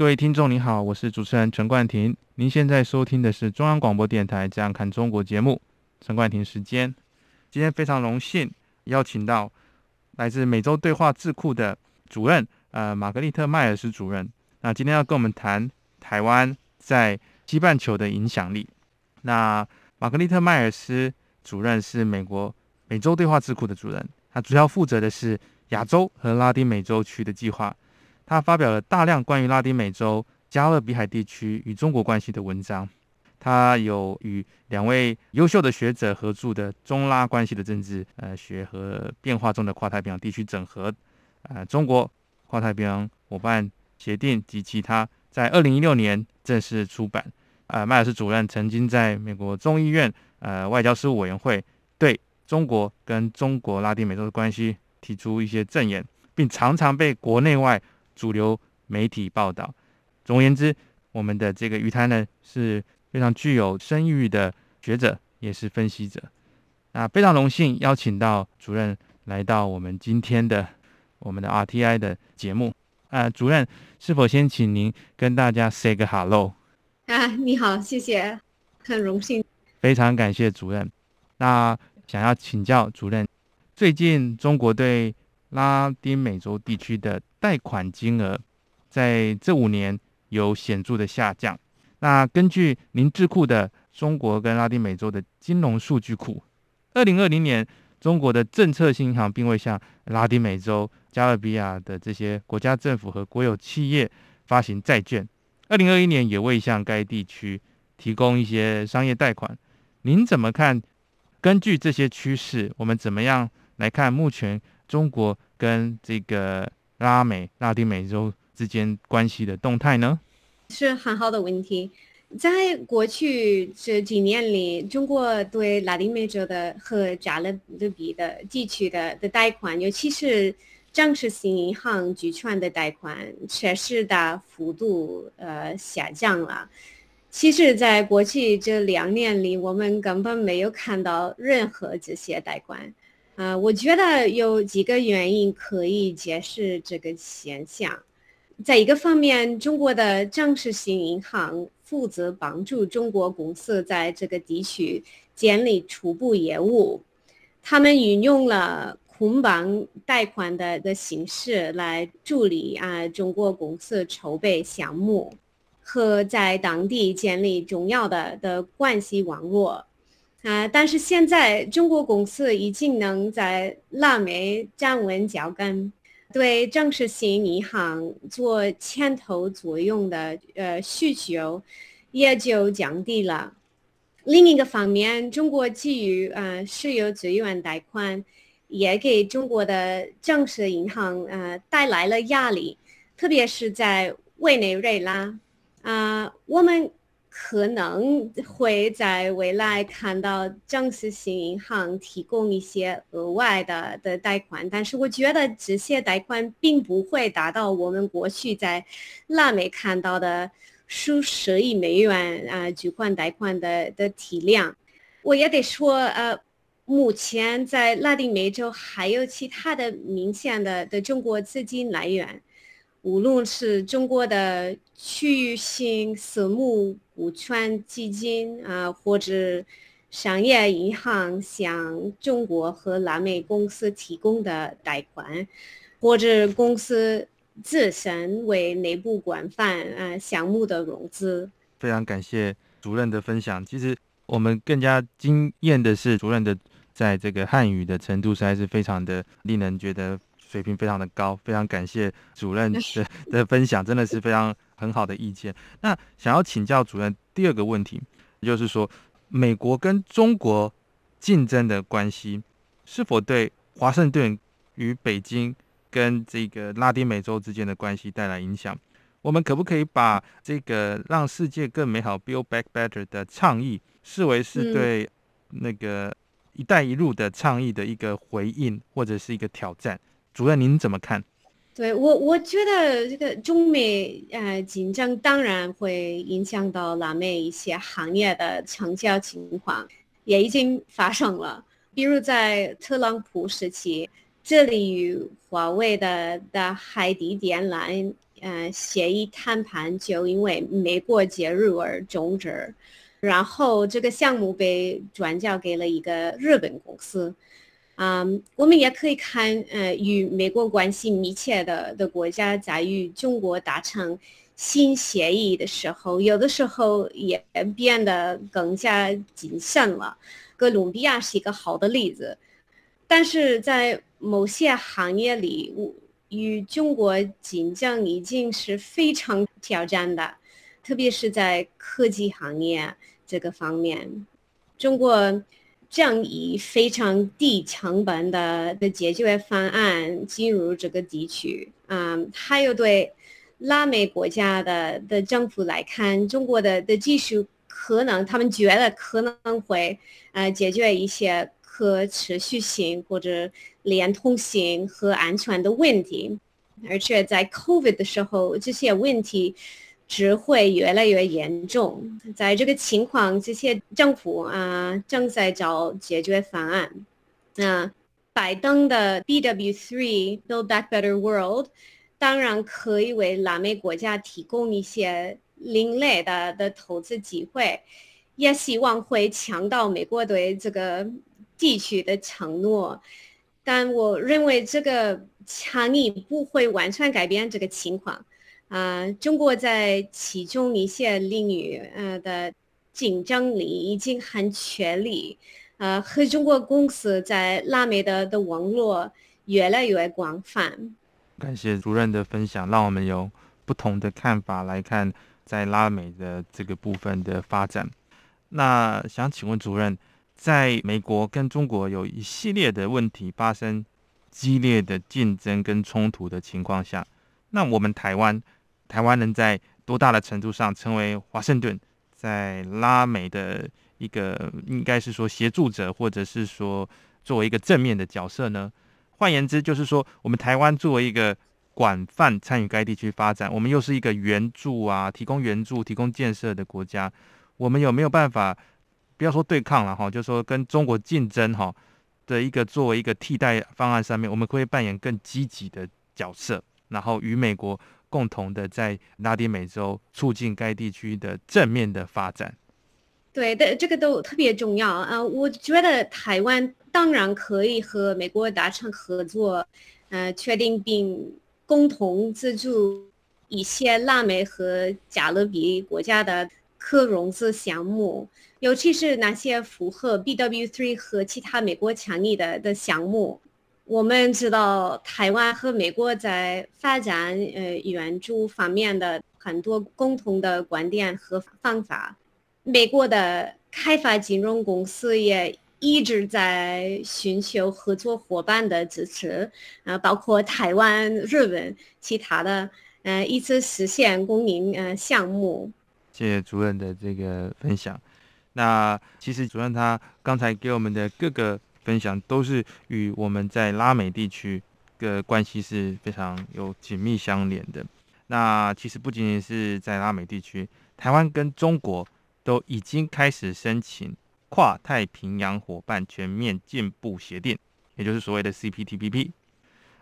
各位听众您好，我是主持人陈冠廷。您现在收听的是中央广播电台《这样看中国》节目，陈冠廷时间。今天非常荣幸邀请到来自美洲对话智库的主任，呃，玛格丽特·迈尔斯主任。那今天要跟我们谈台湾在西半球的影响力。那玛格丽特·迈尔斯主任是美国美洲对话智库的主任，他主要负责的是亚洲和拉丁美洲区的计划。他发表了大量关于拉丁美洲、加勒比海地区与中国关系的文章。他有与两位优秀的学者合著的《中拉关系的政治呃学和变化中的跨太平洋地区整合》呃中国跨太平洋伙伴协定及其他，在二零一六年正式出版。呃，迈尔斯主任曾经在美国众议院呃外交事务委员会对中国跟中国拉丁美洲的关系提出一些证言，并常常被国内外主流媒体报道。总而言之，我们的这个于台呢是非常具有声誉的学者，也是分析者。那非常荣幸邀请到主任来到我们今天的我们的 RTI 的节目。啊、呃，主任是否先请您跟大家 say 个 hello？啊，你好，谢谢，很荣幸。非常感谢主任。那想要请教主任，最近中国对拉丁美洲地区的贷款金额，在这五年有显著的下降。那根据您智库的中国跟拉丁美洲的金融数据库，二零二零年中国的政策性银行并未向拉丁美洲、加勒比亚的这些国家政府和国有企业发行债券，二零二一年也未向该地区提供一些商业贷款。您怎么看？根据这些趋势，我们怎么样来看目前中国跟这个拉美、拉丁美洲之间关系的动态呢？是很好的问题。在过去这几年里，中国对拉丁美洲的和加勒比的地区的的贷款，尤其是政策性银行举办的贷款，确实大幅度呃下降了。其实，在过去这两年里，我们根本没有看到任何这些贷款。呃，我觉得有几个原因可以解释这个现象。在一个方面，中国的政策性银行负责帮助中国公司在这个地区建立初步业务，他们运用了捆绑贷款的的形式来助力啊中国公司筹备项目和在当地建立重要的的关系网络啊。但是现在，中国公司已经能在拉美站稳脚跟。对正式性银行做牵头作用的呃需求也就降低了。另一个方面，中国给予呃石油资源贷款，也给中国的正式银行呃带来了压力，特别是在委内瑞拉啊、我们。可能会在未来看到政策性银行提供一些额外的的贷款，但是我觉得这些贷款并不会达到我们过去在拉美看到的数十亿美元啊举款贷款的的体量。我也得说，呃，目前在拉丁美洲还有其他的明显的的中国资金来源。无论是中国的区域性私募股权基金啊，或者商业银行向中国和拉美公司提供的贷款，或者公司自身为内部广泛啊项目的融资。非常感谢主任的分享。其实我们更加惊艳的是，主任的在这个汉语的程度实在是非常的令人觉得。水平非常的高，非常感谢主任 的的分享，真的是非常很好的意见。那想要请教主任第二个问题，就是说美国跟中国竞争的关系，是否对华盛顿与北京跟这个拉丁美洲之间的关系带来影响？我们可不可以把这个让世界更美好 （Build Back Better） 的倡议视为是对那个“一带一路”的倡议的一个回应，或者是一个挑战？主任，您怎么看？对我，我觉得这个中美呃紧张当然会影响到拉美一些行业的成交情况，也已经发生了。比如在特朗普时期，这里与华为的的海底电缆。呃，协议谈判就因为美国介入而终止，然后这个项目被转交给了一个日本公司。嗯，我们也可以看，呃，与美国关系密切的的国家在与中国达成新协议的时候，有的时候也变得更加谨慎了。哥伦比亚是一个好的例子，但是在某些行业里，与中国竞争已经是非常挑战的，特别是在科技行业这个方面，中国正以非常低成本的的解决方案进入这个地区。嗯，还有对拉美国家的的政府来看，中国的的技术可能他们觉得可能会呃解决一些。可持续性或者连通性和安全的问题，而且在 COVID 的时候，这些问题只会越来越严重。在这个情况，这些政府啊正在找解决方案。那拜登的 BW3 Build Back Better World 当然可以为拉美国家提供一些另类的的投资机会，也希望会强到美国对这个。地区的承诺，但我认为这个倡议不会完全改变这个情况。啊、中国在其中一些领域呃的竞争力已经很确立，呃，和中国公司在拉美的的网络越来越广泛。感谢主任的分享，让我们有不同的看法来看在拉美的这个部分的发展。那想请问主任，在美国跟中国有一系列的问题发生激烈的竞争跟冲突的情况下，那我们台湾，台湾能在多大的程度上成为华盛顿在拉美的一个应该是说协助者，或者是说作为一个正面的角色呢？换言之，就是说我们台湾作为一个广泛参与该地区发展，我们又是一个援助啊，提供援助、提供建设的国家，我们有没有办法？不要说对抗了哈，就是说跟中国竞争哈的一个作为一个替代方案上面，我们可以扮演更积极的角色，然后与美国共同的在拉丁美洲促进该地区的正面的发展。对的，这个都特别重要啊！我觉得台湾当然可以和美国达成合作，呃，确定并共同资助一些拉美和加勒比国家的。可融资项目，尤其是那些符合 BW3 和其他美国强力的的项目。我们知道台湾和美国在发展呃援助方面的很多共同的观点和方法。美国的开发金融公司也一直在寻求合作伙伴的支持，啊，包括台湾、日本、其他的呃一次实现公民呃项目。谢谢主任的这个分享。那其实主任他刚才给我们的各个分享，都是与我们在拉美地区的关系是非常有紧密相连的。那其实不仅仅是在拉美地区，台湾跟中国都已经开始申请跨太平洋伙伴全面进步协定，也就是所谓的 CPTPP。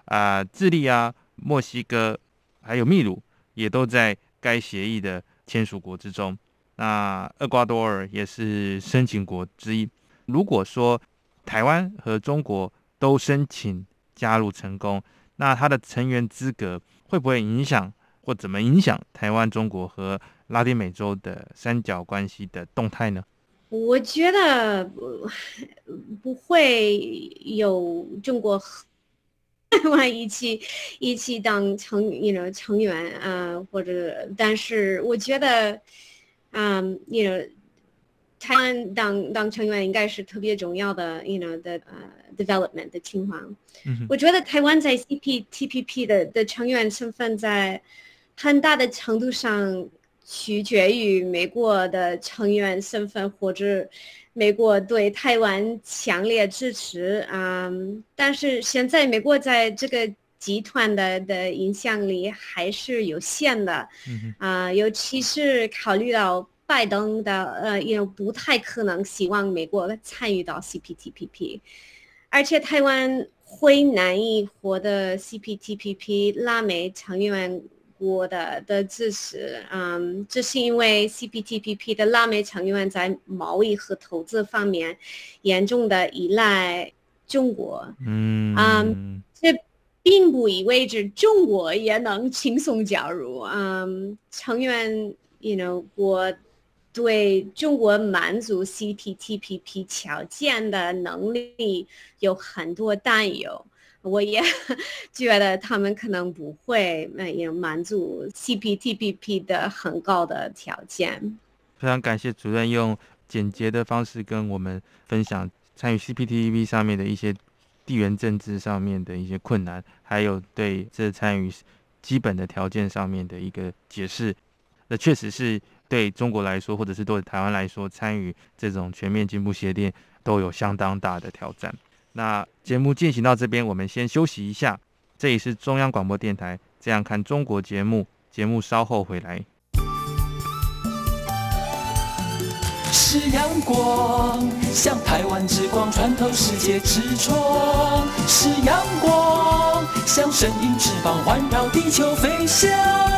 啊，智利啊、墨西哥还有秘鲁也都在该协议的。签署国之中，那厄瓜多尔也是申请国之一。如果说台湾和中国都申请加入成功，那它的成员资格会不会影响或怎么影响台湾、中国和拉丁美洲的三角关系的动态呢？我觉得不会有中国。台湾一起一起当成，you know, 成员啊、或者，但是我觉得，嗯，you know，台湾当当成员应该是特别重要的，you know 的呃、uh, development 的情况。嗯、我觉得台湾在 CPTPP 的的成员身份在很大的程度上取决于美国的成员身份或者美国对台湾强烈支持。嗯，但是现在美国在这个集团的的影响力还是有限的。啊、嗯呃，尤其是考虑到拜登的呃，也不太可能希望美国参与到 CPTPP，而且台湾。会难以获得 CPTPP 拉美成员国的的支持，嗯，这是因为 CPTPP 的拉美成员在贸易和投资方面严重的依赖中国，嗯，嗯，这并不意味着中国也能轻松加入，嗯，成员，you know，我。对中国满足 CPTPP 条件的能力有很多担忧，我也 觉得他们可能不会也满足 CPTPP 的很高的条件。非常感谢主任用简洁的方式跟我们分享参与 CPTPP 上面的一些地缘政治上面的一些困难，还有对这参与基本的条件上面的一个解释。那确实是。对中国来说，或者是对台湾来说，参与这种全面进步协定都有相当大的挑战。那节目进行到这边，我们先休息一下。这里是中央广播电台《这样看中国》节目，节目稍后回来。是阳光，像台湾之光穿透世界之窗；是阳光，像神鹰翅膀环绕地球飞翔。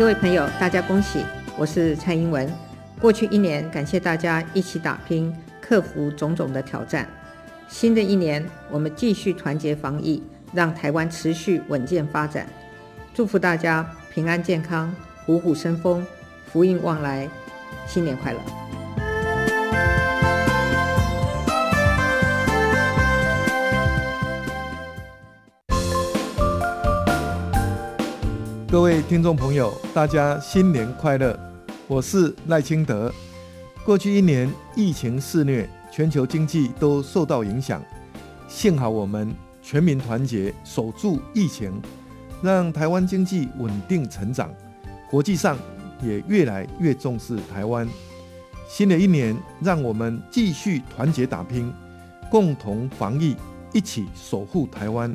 各位朋友，大家恭喜！我是蔡英文。过去一年，感谢大家一起打拼，克服种种的挑战。新的一年，我们继续团结防疫，让台湾持续稳健发展。祝福大家平安健康，虎虎生风，福运旺来，新年快乐！各位听众朋友，大家新年快乐！我是赖清德。过去一年疫情肆虐，全球经济都受到影响。幸好我们全民团结，守住疫情，让台湾经济稳定成长。国际上也越来越重视台湾。新的一年，让我们继续团结打拼，共同防疫，一起守护台湾。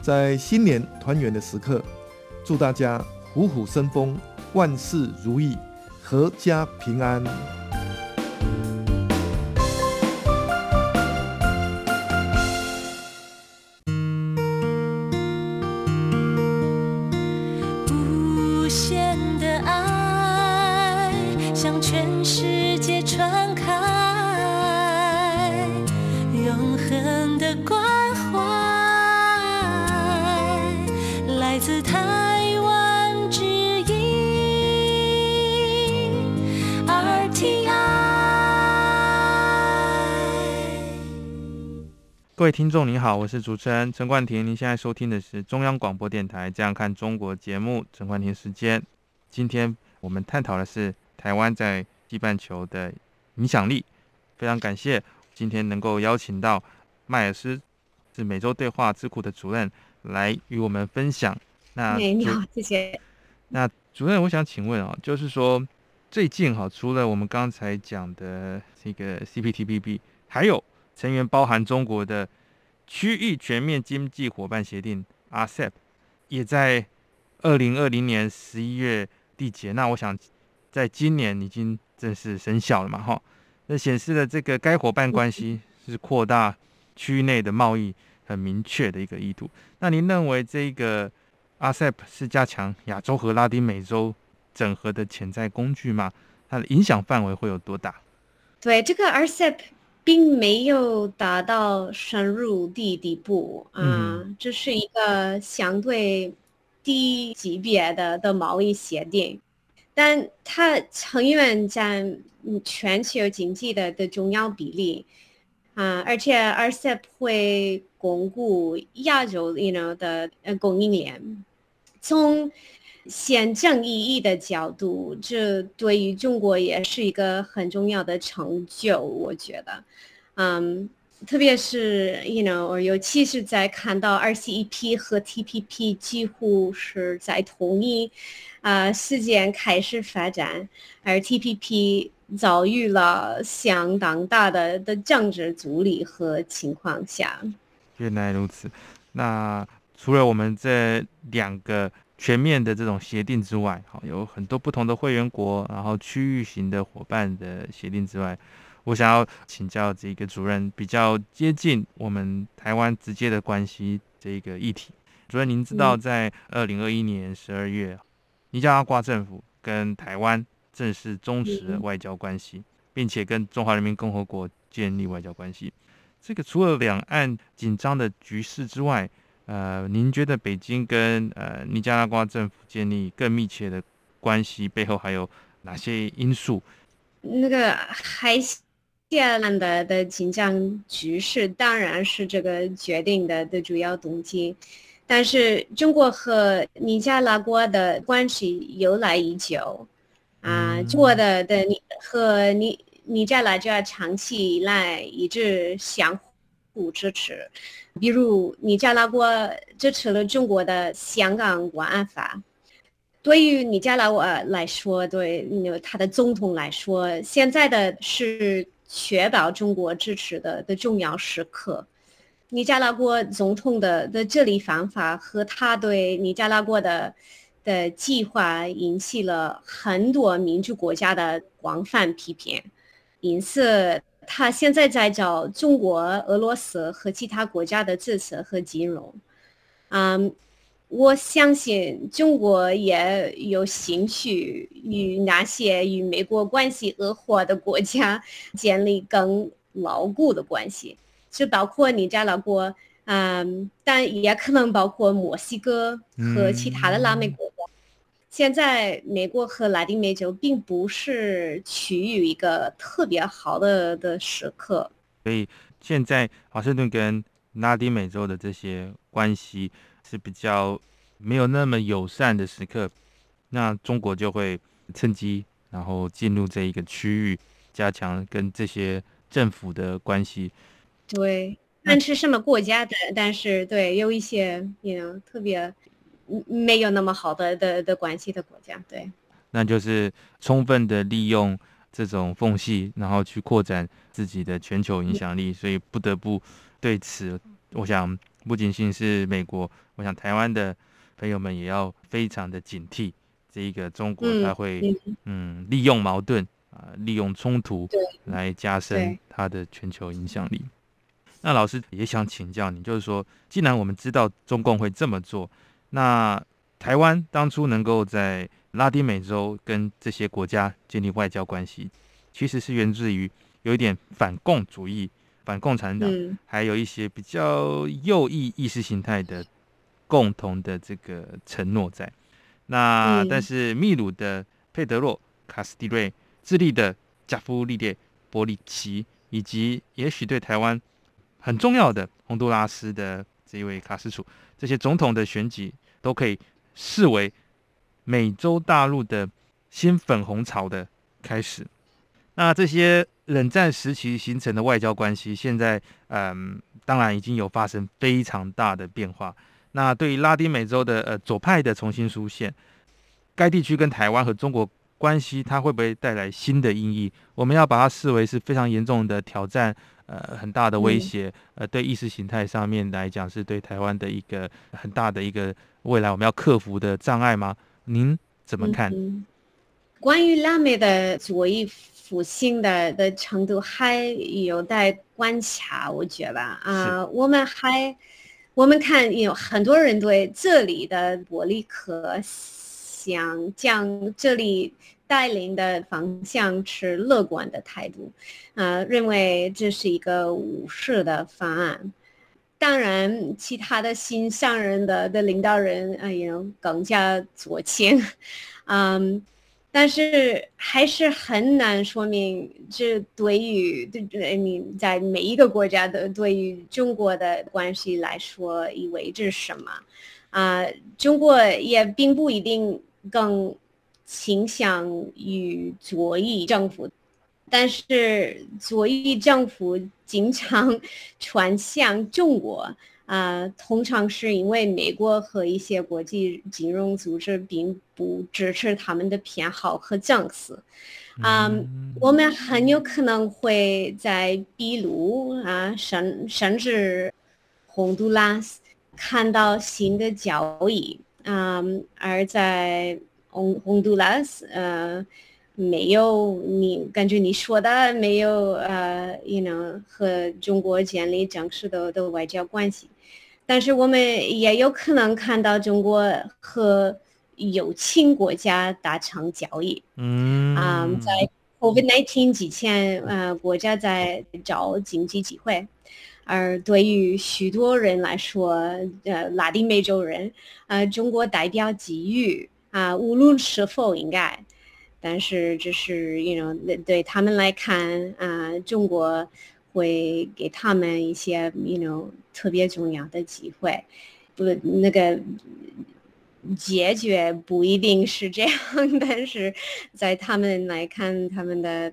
在新年团圆的时刻。祝大家虎虎生风，万事如意，阖家平安。各位听众，您好，我是主持人陈冠廷。您现在收听的是中央广播电台《这样看中国》节目，陈冠廷时间。今天我们探讨的是台湾在西半球的影响力。非常感谢今天能够邀请到迈尔斯是美洲对话智库的主任来与我们分享。那你好，谢谢。那主任，我想请问啊，就是说最近哈，除了我们刚才讲的这个 CPTPP，还有成员包含中国的区域全面经济伙伴协定 RCEP，也在二零二零年十一月缔结。那我想，在今年已经正式生效了嘛？哈，那显示了这个该伙伴关系是扩大区域内的贸易很明确的一个意图。那您认为这个 RCEP 是加强亚洲和拉丁美洲整合的潜在工具吗？它的影响范围会有多大？对，这个 RCEP 并没有达到深入地底部啊，这是一个相对低级别的的贸易协定，但它成员占全球经济的的重要比例啊，呃，而且 RCEP 会巩固亚洲 you know 的呃供应链，从宪政意义的角度，这对于中国也是一个很重要的成就，我觉得，嗯，特别是，you know，尤其是在看到 RCEP 和 TPP 几乎是在同一啊、呃、时间开始发展，而 TPP 遭遇了相当大的的政治阻力和情况下。原来如此，那除了我们这两个。全面的这种协定之外，好，有很多不同的会员国，然后区域型的伙伴的协定之外，我想要请教这个主任，比较接近我们台湾直接的关系这个议题。主任，您知道在二零二一年十二月，尼加拉瓜政府跟台湾正式终止了外交关系，并且跟中华人民共和国建立外交关系。这个除了两岸紧张的局势之外，呃，您觉得北京跟呃尼加拉瓜政府建立更密切的关系背后还有哪些因素？那个海峡两岸的的紧张局势当然是这个决定的的主要动机，但是中国和尼加拉瓜的关系由来已久，啊、呃，中国的的尼和尼尼加拉瓜长期以来一直相互。不支持，比如尼加拉瓜支持了中国的香港国安法。对于尼加拉瓜来说，对他的总统来说，现在的是确保中国支持的的重要时刻。尼加拉瓜总统的的治理方法和他对尼加拉瓜的的计划引起了很多民主国家的广泛批评，因此。他现在在找中国、俄罗斯和其他国家的支持和金融。嗯，我相信中国也有兴趣与那些与美国关系恶化的国家 建立更牢固的关系，就包括尼加拉瓜，嗯，但也可能包括墨西哥和其他的拉美国。现在美国和拉丁美洲并不是处于一个特别好的的时刻，所以现在华盛顿跟拉丁美洲的这些关系是比较没有那么友善的时刻，那中国就会趁机然后进入这一个区域，加强跟这些政府的关系。对，但是什么国家的，但是对有一些，you know, 特别。没有那么好的的的关系的国家，对，那就是充分的利用这种缝隙，然后去扩展自己的全球影响力，所以不得不对此，我想不仅仅是美国，我想台湾的朋友们也要非常的警惕，这一个中国他会嗯，嗯利用矛盾啊，利用冲突来加深他的全球影响力。那老师也想请教你，就是说，既然我们知道中共会这么做。那台湾当初能够在拉丁美洲跟这些国家建立外交关系，其实是源自于有一点反共主义、反共产党，还有一些比较右翼意识形态的共同的这个承诺在。那但是秘鲁的佩德洛·卡斯蒂瑞、智利的加夫利列·波利奇，以及也许对台湾很重要的洪都拉斯的这一位卡斯楚。这些总统的选举都可以视为美洲大陆的新粉红潮的开始。那这些冷战时期形成的外交关系，现在嗯，当然已经有发生非常大的变化。那对于拉丁美洲的呃左派的重新出现，该地区跟台湾和中国关系，它会不会带来新的意义？我们要把它视为是非常严重的挑战，呃，很大的威胁，呃，对意识形态上面来讲，是对台湾的一个很大的一个未来我们要克服的障碍吗？您怎么看？嗯、关于拉美的左翼复兴的的程度还有待观察，我觉得啊，呃、我们还我们看有很多人对这里的伯利克。想将这里带领的方向持乐观的态度，呃，认为这是一个务实的方案。当然，其他的新上任的的领导人，哎呦，更加左倾，嗯，但是还是很难说明这对于对你在每一个国家的对于中国的关系来说意味着什么啊，中国也并不一定。更倾向于左翼政府，但是左翼政府经常 转向中国，啊、呃，通常是因为美国和一些国际金融组织并不支持他们的偏好和政策，啊、呃，我们很有可能会在秘鲁啊，甚甚至洪都拉斯看到新的交易。嗯，而在洪洪都拉斯，呃，没有你感觉你说的没有呃，you know 和中国建立正式的的外交关系，但是我们也有可能看到中国和友亲国家达成交易。嗯，啊、um，在 COVID-19 之前，呃，国家在找经济机会。而对于许多人来说，呃，拉丁美洲人，呃，中国代表机遇啊，无论是否应该，但是这是，you know，对他们来看，啊，中国会给他们一些，you know，特别重要的机会，不，那个解决不一定是这样，但是在他们来看，他们的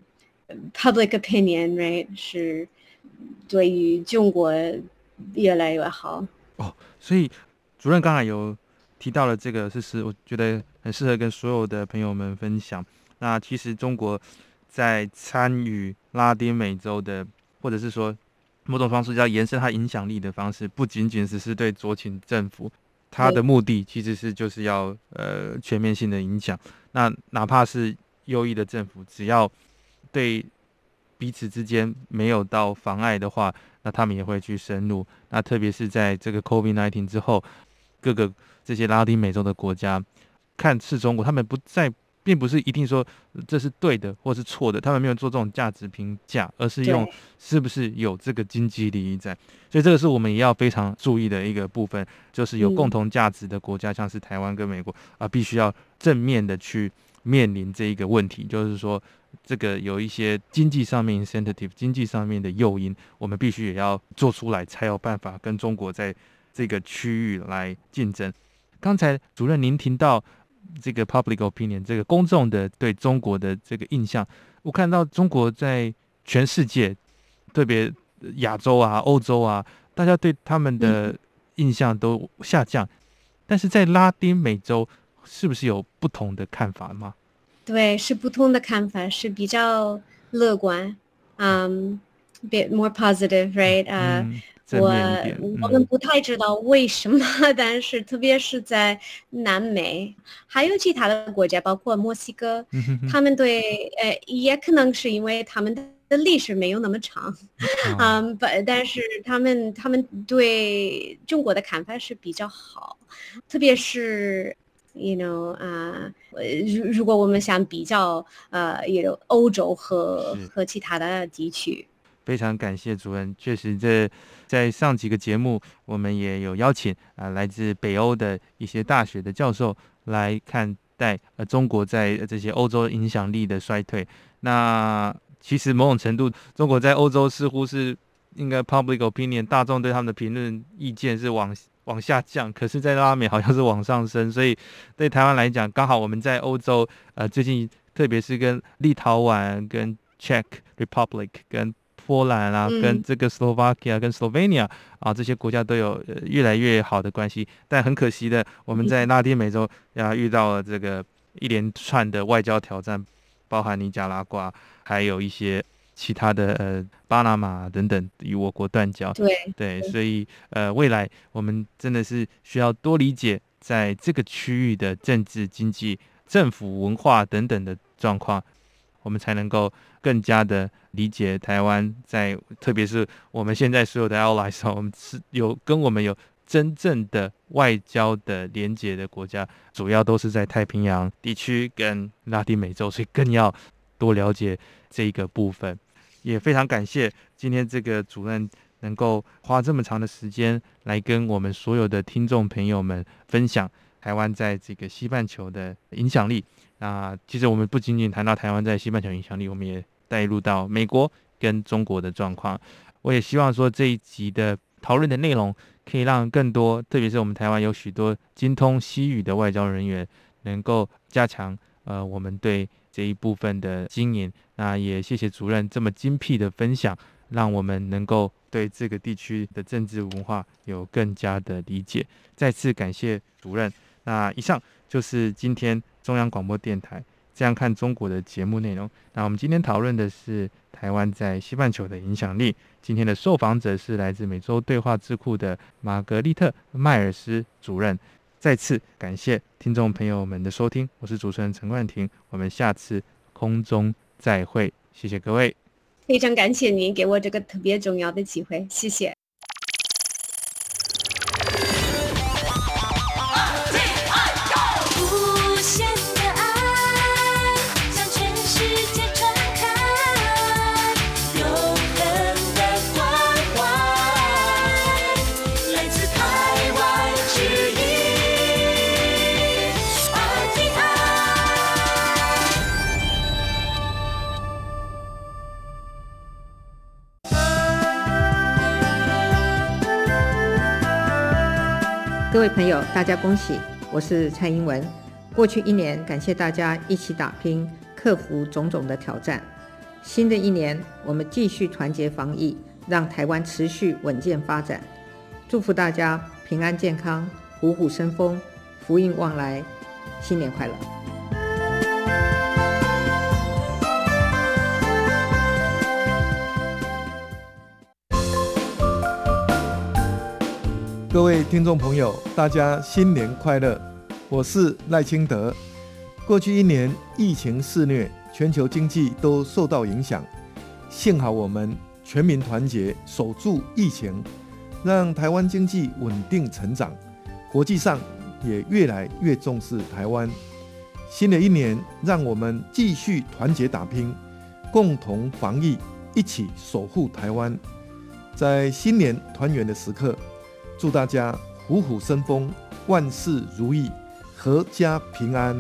public opinion，right，是。对于中国越来越好哦，所以主任刚才有提到了这个事实，我觉得很适合跟所有的朋友们分享。那其实中国在参与拉丁美洲的，或者是说某种方式要延伸它影响力的方式，不仅仅只是对左倾政府，它的目的其实是就是要呃全面性的影响。那哪怕是右翼的政府，只要对。彼此之间没有到妨碍的话，那他们也会去深入。那特别是在这个 COVID-19 之后，各个这些拉丁美洲的国家看是中国，他们不在，并不是一定说这是对的或是错的，他们没有做这种价值评价，而是用是不是有这个经济利益在。所以这个是我们也要非常注意的一个部分，就是有共同价值的国家，像是台湾跟美国啊，必须要正面的去面临这一个问题，就是说。这个有一些经济上面 incentive，经济上面的诱因，我们必须也要做出来，才有办法跟中国在这个区域来竞争。刚才主任您听到这个 public opinion，这个公众的对中国的这个印象，我看到中国在全世界，特别亚洲啊、欧洲啊，大家对他们的印象都下降，但是在拉丁美洲，是不是有不同的看法吗？对，是不同的看法，是比较乐观，嗯、um,，bit more positive，right？啊、uh, 嗯，我、嗯、我们不太知道为什么，但是特别是在南美，还有其他的国家，包括墨西哥，嗯、他们对，呃，也可能是因为他们的历史没有那么长，嗯，不、um,，但是他们他们对中国的看法是比较好，特别是。You know 啊，如如果我们想比较，呃，有欧洲和和其他的地区，非常感谢主任。确实，这在上几个节目，我们也有邀请啊，来自北欧的一些大学的教授来看待呃中国在这些欧洲影响力的衰退。那其实某种程度，中国在欧洲似乎是应该 public opinion 大众对他们的评论意见是往。往下降，可是，在拉美好像是往上升，所以对台湾来讲，刚好我们在欧洲，呃，最近特别是跟立陶宛、跟 Czech Republic、跟波兰啊、嗯，跟这个 Slovakia、跟 Slovenia 啊这些国家都有越来越好的关系。但很可惜的，我们在拉丁美洲呀遇到了这个一连串的外交挑战，包含尼加拉瓜，还有一些其他的呃巴拿马等等与我国断交。对对，所以呃未来我们真的是需要多理解在这个区域的政治、经济、政府、文化等等的状况，我们才能够更加的理解台湾在，特别是我们现在所有的 allies，我们是有跟我们有。真正的外交的连结的国家，主要都是在太平洋地区跟拉丁美洲，所以更要多了解这一个部分。也非常感谢今天这个主任能够花这么长的时间来跟我们所有的听众朋友们分享台湾在这个西半球的影响力。那其实我们不仅仅谈到台湾在西半球影响力，我们也带入到美国跟中国的状况。我也希望说这一集的讨论的内容。可以让更多，特别是我们台湾有许多精通西语的外交人员，能够加强呃我们对这一部分的经营。那也谢谢主任这么精辟的分享，让我们能够对这个地区的政治文化有更加的理解。再次感谢主任。那以上就是今天中央广播电台这样看中国的节目内容。那我们今天讨论的是台湾在西半球的影响力。今天的受访者是来自美洲对话智库的玛格丽特·迈尔斯主任。再次感谢听众朋友们的收听，我是主持人陈冠廷，我们下次空中再会，谢谢各位。非常感谢您给我这个特别重要的机会，谢谢。各位朋友，大家恭喜！我是蔡英文。过去一年，感谢大家一起打拼，克服种种的挑战。新的一年，我们继续团结防疫，让台湾持续稳健发展。祝福大家平安健康，虎虎生风，福运旺来，新年快乐！各位听众朋友，大家新年快乐！我是赖清德。过去一年疫情肆虐，全球经济都受到影响。幸好我们全民团结，守住疫情，让台湾经济稳定成长。国际上也越来越重视台湾。新的一年，让我们继续团结打拼，共同防疫，一起守护台湾。在新年团圆的时刻。祝大家虎虎生风，万事如意，阖家平安。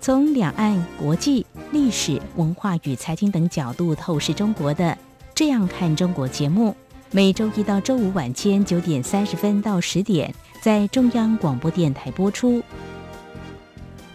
从两岸、国际、历史、文化与财经等角度透视中国的《这样看中国》节目，每周一到周五晚间九点三十分到十点，在中央广播电台播出。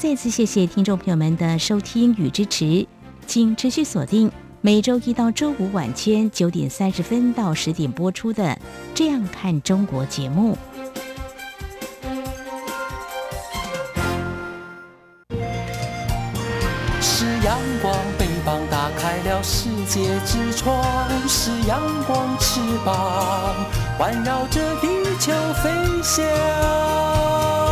再次谢谢听众朋友们的收听与支持，请持续锁定每周一到周五晚间九点三十分到十点播出的《这样看中国》节目。是阳光，翅膀打开了世界之窗；是阳光，翅膀环绕着地球飞翔。